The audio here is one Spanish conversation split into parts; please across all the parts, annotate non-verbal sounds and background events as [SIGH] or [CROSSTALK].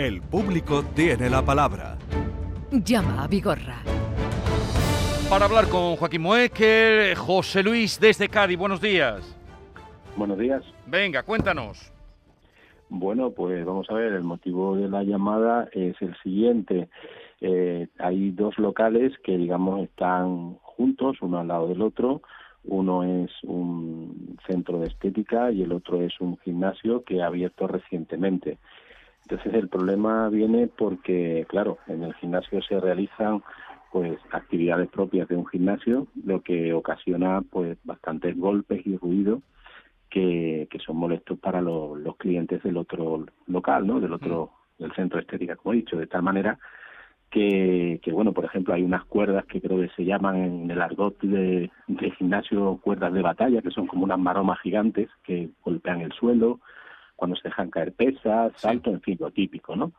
El público tiene la palabra. Llama a Vigorra. Para hablar con Joaquín Moecker, José Luis desde Cádiz. Buenos días. Buenos días. Venga, cuéntanos. Bueno, pues vamos a ver, el motivo de la llamada es el siguiente. Eh, hay dos locales que, digamos, están juntos, uno al lado del otro. Uno es un centro de estética y el otro es un gimnasio que ha abierto recientemente. Entonces el problema viene porque, claro, en el gimnasio se realizan pues actividades propias de un gimnasio, lo que ocasiona pues bastantes golpes y ruido que, que son molestos para los, los clientes del otro local, ¿no? Del otro mm. del centro estética, como he dicho, de tal manera que, que, bueno, por ejemplo, hay unas cuerdas que creo que se llaman en el argot de, de gimnasio cuerdas de batalla, que son como unas maromas gigantes que golpean el suelo cuando se dejan caer pesas, salto, en fin, lo típico, ¿no?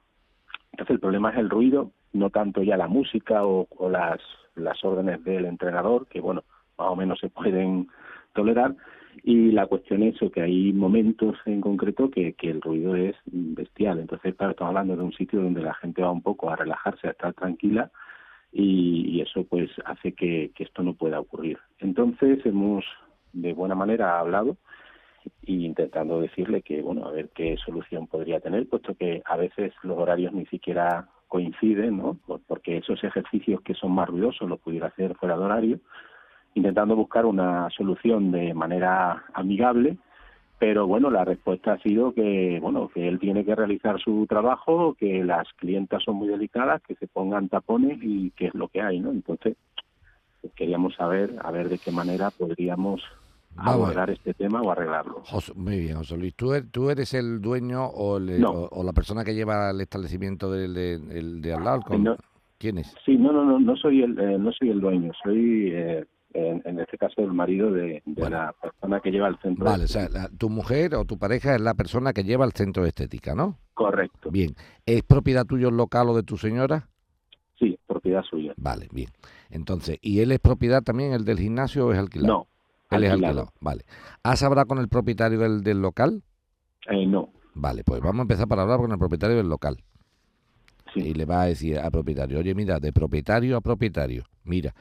Entonces el problema es el ruido, no tanto ya la música o, o las, las órdenes del entrenador, que bueno, más o menos se pueden tolerar, y la cuestión es que hay momentos en concreto que, que el ruido es bestial. Entonces, claro, estamos hablando de un sitio donde la gente va un poco a relajarse, a estar tranquila y, y eso pues hace que, que esto no pueda ocurrir. Entonces, hemos de buena manera hablado y intentando decirle que, bueno, a ver qué solución podría tener, puesto que a veces los horarios ni siquiera coinciden, ¿no? Porque esos ejercicios que son más ruidosos los pudiera hacer fuera de horario intentando buscar una solución de manera amigable, pero bueno, la respuesta ha sido que bueno, que él tiene que realizar su trabajo, que las clientas son muy delicadas, que se pongan tapones y que es lo que hay, ¿no? Entonces, pues queríamos saber a ver de qué manera podríamos abordar este tema o arreglarlo. muy bien, José Luis. ¿Tú eres, ¿Tú eres el dueño o, o, la persona que lleva el establecimiento de, de, de, al lado? ¿Quién es? Sí, no, no, no, no soy el, eh, no soy el dueño, soy eh, en, este caso el marido de, la persona que lleva el centro. Vale, o sea, tu mujer o tu pareja es la persona que lleva el centro de estética, ¿no? Correcto. Bien, ¿es propiedad tuyo el local o de tu señora? Sí, propiedad suya. Vale, bien. Entonces, ¿y él es propiedad también el del gimnasio o es alquilado? No. Él es alquilado, vale. ¿Has hablado con el propietario del, del local? Eh, no. Vale, pues vamos a empezar para hablar con el propietario del local. Sí. Y le va a decir al propietario, oye, mira, de propietario a propietario, mira,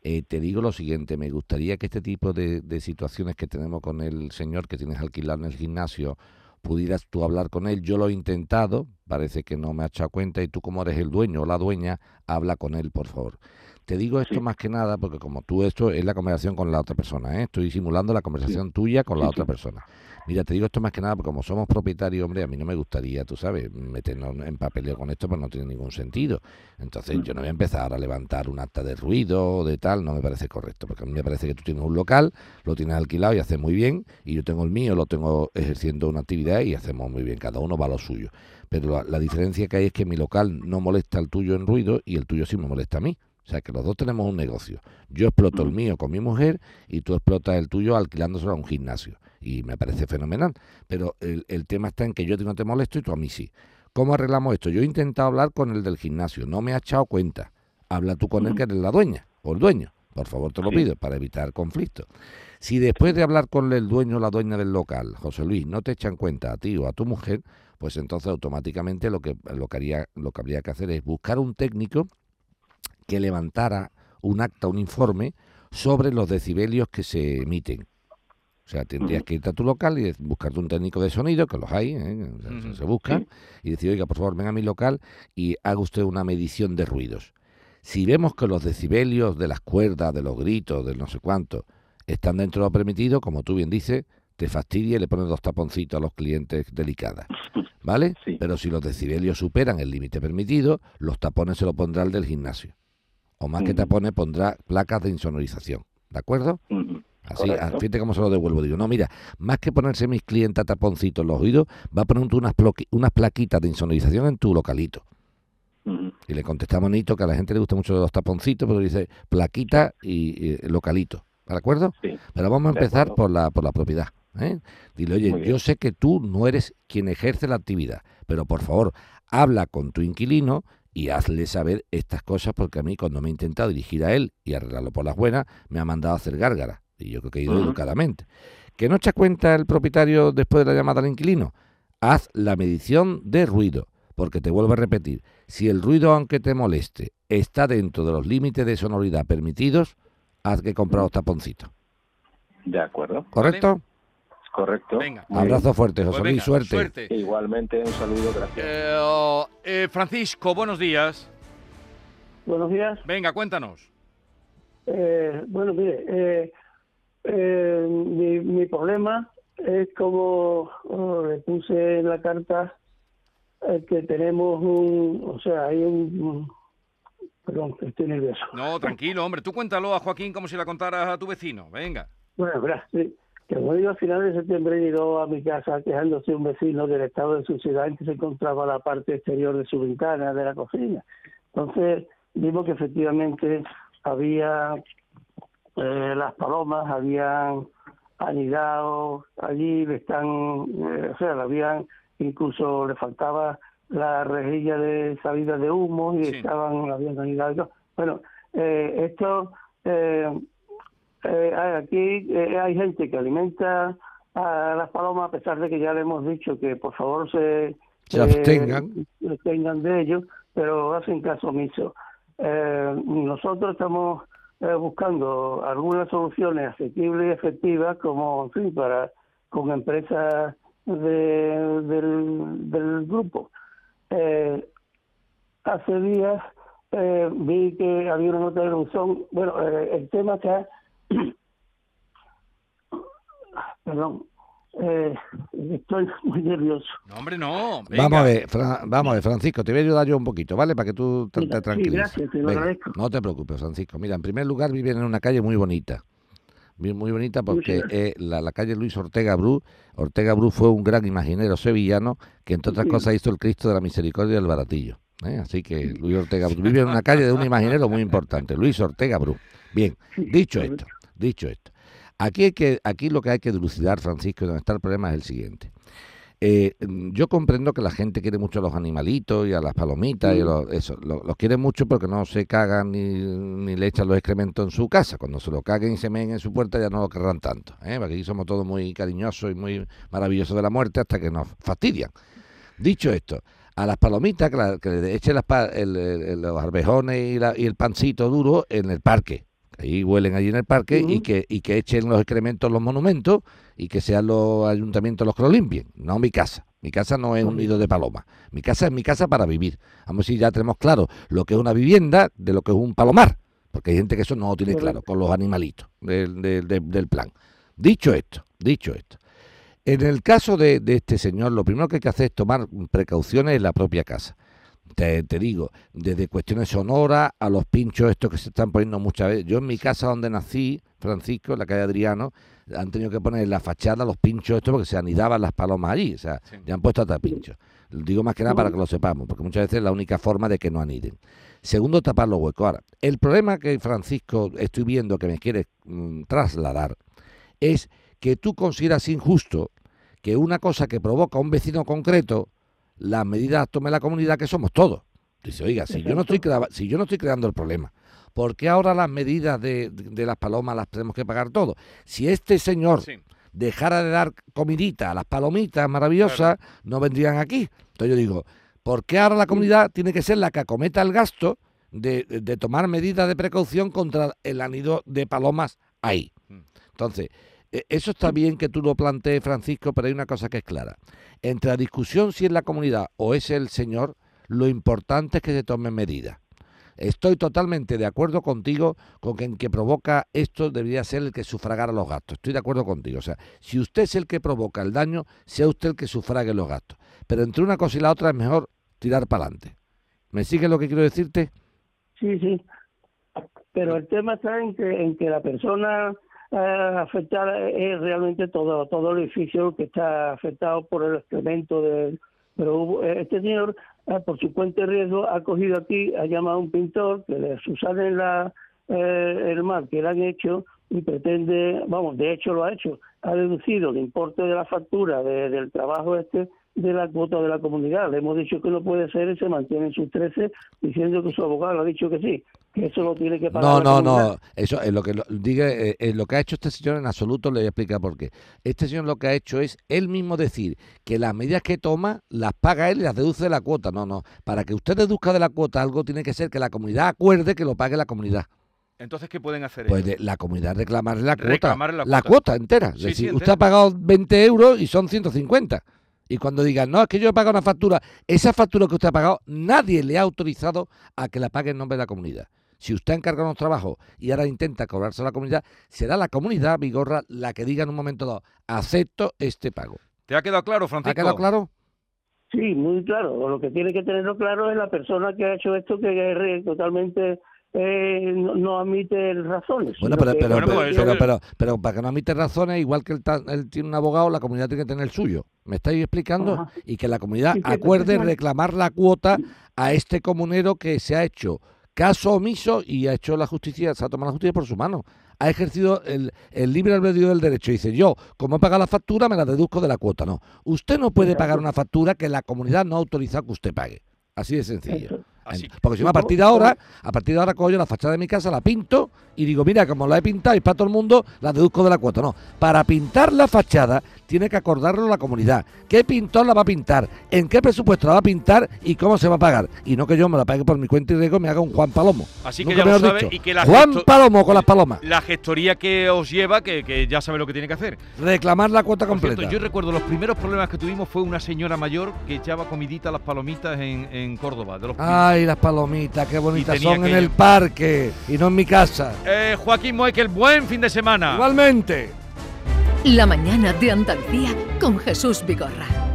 eh, te digo lo siguiente, me gustaría que este tipo de, situaciones que tenemos con el señor que tienes alquilado en el gimnasio, pudieras tú hablar con él. Yo lo he intentado, parece que no me ha echado cuenta y tú como eres el dueño o la dueña, habla con él, por favor. Te digo esto más que nada porque como tú esto es la conversación con la otra persona, ¿eh? estoy simulando la conversación tuya con la otra persona. Mira, te digo esto más que nada porque como somos propietarios, hombre, a mí no me gustaría, tú sabes, meternos en papeleo con esto, pues no tiene ningún sentido. Entonces yo no voy a empezar a levantar un acta de ruido o de tal, no me parece correcto, porque a mí me parece que tú tienes un local, lo tienes alquilado y haces muy bien, y yo tengo el mío, lo tengo ejerciendo una actividad y hacemos muy bien, cada uno va a lo suyo. Pero la, diferencia que hay es que mi local no molesta al tuyo en ruido y el tuyo sí me molesta a mí. O sea, que los dos tenemos un negocio. Yo exploto el mío con mi mujer y tú explotas el tuyo alquilándoselo a un gimnasio y me parece fenomenal. Pero el, el tema está en que yo no te molesto y tú a mí sí. ¿Cómo arreglamos esto? Yo he intentado hablar con el del gimnasio, no me ha echado cuenta. Habla tú con él que eres la dueña o el dueño. Por favor, te lo pido para evitar conflictos. Si después de hablar con el dueño o la dueña del local, José Luis, no te echan cuenta a ti o a tu mujer, pues entonces automáticamente lo que, lo que, haría, lo que habría que hacer es buscar un técnico que levantara un acta, un informe sobre los decibelios que se emiten o sea, tendrías que irte a tu local y buscarte un técnico de sonido, que los hay, ¿eh? se, buscan, y decir, oiga, por favor, venga a mi local y haga usted una medición de ruidos. Si vemos que los decibelios de las cuerdas, de los gritos, del no sé cuánto, están dentro de lo permitido, como tú bien dices, te fastidia y le pones dos taponcitos a los clientes delicadas. ¿Vale? Pero si los decibelios superan el límite permitido, los tapones se lo pondrá el del gimnasio. O más que tapones, pondrá placas de insonorización. ¿De acuerdo? Así, fíjate cómo se lo devuelvo. Digo, no, mira, más que ponerse mis clientes taponcitos en los oídos, va a poner unas, unas plaquitas de insonorización en tu localito. Y le contestamos Nito que a la gente le gusta mucho los taponcitos, pero dice plaquita y, localito. ¿De acuerdo? Pero vamos a empezar por la, por la propiedad. ¿eh? Dile, oye, yo sé que tú no eres quien ejerce la actividad, pero por favor, habla con tu inquilino y hazle saber estas cosas porque a mí cuando me he intentado dirigir a él y arreglarlo por las buenas, me ha mandado a hacer gárgara. Y yo creo que he ido educadamente. ¿Que no echa cuenta el propietario después de la llamada al inquilino? Haz la medición de ruido. porque te vuelvo a repetir, si el ruido, aunque te moleste, está dentro de los límites de sonoridad permitidos, haz que comprar los taponcitos. De acuerdo. ¿Correcto? Correcto. Venga. Abrazo fuerte, José Pues Luis, suerte. Igualmente, un saludo, gracias. Eh, eh, Francisco, buenos días. Buenos días. Venga, cuéntanos. Eh, bueno, mire, eh, eh, mi, mi problema es como oh, le puse en la carta eh, que tenemos un, o sea, hay un, perdón, estoy nervioso. No, tranquilo, hombre. Tú cuéntalo a Joaquín como si la contaras a tu vecino. Venga. Bueno, sí, que digo, a finales de septiembre llegó a mi casa quejándose un vecino del estado de suciedad en que se encontraba la parte exterior de su ventana, de la cocina. Entonces, vimos que efectivamente había eh, las palomas, habían anidado allí, están, eh, o sea, habían, incluso le faltaba la rejilla de salida de humo y Sí. estaban, habían anidado. Bueno, eh, esto... Eh, eh, aquí eh, hay gente que alimenta a las palomas a pesar de que ya le hemos dicho que por favor se, Se abstengan. se abstengan de ello, pero hacen caso omiso. Eh, nosotros estamos eh, buscando algunas soluciones asequibles y efectivas como en fin, para con empresas de- del, del grupo. Eh, hace días eh, vi que había una nota de buzón. Bueno, eh, el tema está. [COUGHS] Perdón. Eh, estoy muy nervioso. No, hombre, no. Venga. Vamos a ver, Fra- vamos a ver, Francisco, te voy a ayudar yo un poquito, ¿vale? Para que tú te, te sí, tranquilices. gracias, te lo Venga, agradezco. no te preocupes, Francisco. Mira, en primer lugar, viven en una calle muy bonita. Muy bonita porque eh, la, la calle Luis Ortega Bru. Ortega Bru fue un gran imaginero sevillano que, entre otras Sí. cosas, hizo el Cristo de la Misericordia del Baratillo. ¿eh? Así que Luis Ortega Bru vive en una calle de un imaginero muy importante, Luis Ortega Bru. Bien, dicho esto, dicho esto. Aquí, hay que, aquí lo que hay que dilucidar, Francisco, y donde está el problema es el siguiente. Eh, mm, yo comprendo que la gente quiere mucho a los animalitos y a las palomitas y a los, eso, lo- los quiere mucho porque no se cagan ni, ni le echan los excrementos en su casa. Cuando se lo caguen y se meen en su puerta ya no lo querrán tanto. ¿eh? Porque aquí somos todos muy cariñosos y muy maravillosos de la muerte hasta que nos fastidian. Dicho esto, a las palomitas que, la- que le echen las el- el- los arvejones y, la- y el pancito duro en el parque. Ahí huelen allí en el parque y, que, y que echen los excrementos en los monumentos y que sean los ayuntamientos los que lo limpien, no mi casa. Mi casa no es un nido de paloma. Mi casa es mi casa para vivir. Vamos a ver si ya tenemos claro lo que es una vivienda de lo que es un palomar. Porque hay gente que eso no lo tiene claro con los animalitos del, del- del- del plan. Dicho esto, dicho esto. En el caso de, de este señor, lo primero que hay que hacer es tomar precauciones en la propia casa. Te, te digo, desde cuestiones sonoras a los pinchos estos que se están poniendo muchas veces. Yo en mi casa donde nací, Francisco, en la calle Adriano, han tenido que poner en la fachada los pinchos estos porque se anidaban las palomas allí. O sea, Sí. ya han puesto hasta pinchos. Lo digo más que nada para que lo sepamos, porque muchas veces es la única forma de que no aniden. Segundo, tapar los huecos. Ahora, el problema que Francisco estoy viendo que me quiere mm, trasladar es que tú consideras injusto que una cosa que provoca a un vecino concreto, las medidas tome la comunidad que somos todos. Dice, oiga, si yo no estoy, si yo no estoy creando el problema, ¿por qué ahora las medidas de, de las palomas las tenemos que pagar todos? Si este señor Sí. dejara de dar comidita a las palomitas maravillosas, no vendrían aquí. Entonces yo digo, ¿por qué ahora la comunidad tiene que ser la que acometa el gasto de, de tomar medidas de precaución contra el anido de palomas ahí? Mm. Entonces, eh, eso está bien que tú lo plantees, Francisco, pero hay una cosa que es clara. Entre la discusión si es la comunidad o es el señor, lo importante es que se tomen medidas. Estoy totalmente de acuerdo contigo con que en que provoca esto debería ser el que sufragara los gastos. Estoy de acuerdo contigo. O sea, si usted es el que provoca el daño, sea usted el que sufrague los gastos. Pero entre una cosa y la otra es mejor tirar para adelante. ¿Me sigue lo que quiero decirte? Sí, sí. Pero el tema está en que, en que la persona eh, afectada es realmente todo, todo el edificio que está afectado por el excremento de... Pero hubo- este señor, eh, por su cuenta riesgo, ha cogido aquí, ha llamado a un pintor que le subsane la, eh, el mal que le han hecho y pretende, vamos, de hecho lo ha hecho, ha deducido el importe de la factura de- del trabajo este de la cuota de la comunidad. Le hemos dicho que no puede ser y se mantiene en sus 13 diciendo que su abogado le ha dicho que sí, que eso lo tiene que pagar. No, no, comunidad. no. Eso es lo que lo- diga, eh, eh, lo que ha hecho este señor en absoluto le voy a explicar por qué. Este señor lo que ha hecho es él mismo decir que las medidas que toma las paga él y las deduce de la cuota. No, no. Para que usted deduzca de la cuota algo tiene que ser que la comunidad acuerde que lo pague la comunidad. Entonces, ¿qué pueden hacer Pues ellos? de- la comunidad reclamarle la cuota. Reclamarle la la cuota. cuota entera. Es sí, decir, usted ha pagado 20 euros y son 150. Y cuando digan, no, es que yo he pagado una factura, esa factura que usted ha pagado, nadie le ha autorizado a que la pague en nombre de la comunidad. Si usted ha encargado unos trabajos y ahora intenta cobrarse a la comunidad, será la comunidad, Vigorra, la que diga en un momento dado, acepto este pago. ¿Te ha quedado claro, Francisco? ¿Ha quedado claro? Sí, muy claro. Lo que tiene que tenerlo claro es la persona que ha hecho esto que es totalmente eh, no, no admite razones. Bueno, pero, que- pero, pues pero, que- pero- pero para que no admite razones, igual que él, él tiene un abogado, la comunidad tiene que tener el suyo. ¿Me estáis explicando? Ajá. Y que la comunidad Sí, acuerde reclamar la cuota a este comunero que se ha hecho caso omiso y ha hecho la justicia, se ha tomado la justicia por su mano. Ha ejercido el, el libre albedrío del derecho. Dice, yo, como he pagado la factura, me la deduzco de la cuota. No, usted no puede pagar una factura que la comunidad no ha autorizado que usted pague. Así de sencillo. Eso. Así. Porque si no, a partir de ahora, a partir de ahora cojo yo la fachada de mi casa, la pinto y digo, mira, como la he pintado y para todo el mundo, la deduzco de la cuota. No, para pintar la fachada tiene que acordarlo la comunidad. ¿Qué pintor la va a pintar? ¿En qué presupuesto la va a pintar? ¿Y cómo se va a pagar? Y no que yo me la pague por mi cuenta y riesgo me haga un Juan Palomo. Así que Nunca ya lo sabe dicho. y que la Juan Palomo con las palomas. La gestoría que os lleva, que, que ya sabe lo que tiene que hacer. Reclamar la cuota cierto, completa. yo recuerdo los primeros problemas que tuvimos fue una señora mayor que echaba comidita a las palomitas en, en Córdoba. De los Ay, las palomitas, qué bonitas son en el parque y no en mi casa. Eh, Joaquín Moekel, buen fin de semana. Igualmente. La mañana de Andalucía con Jesús Vigorra.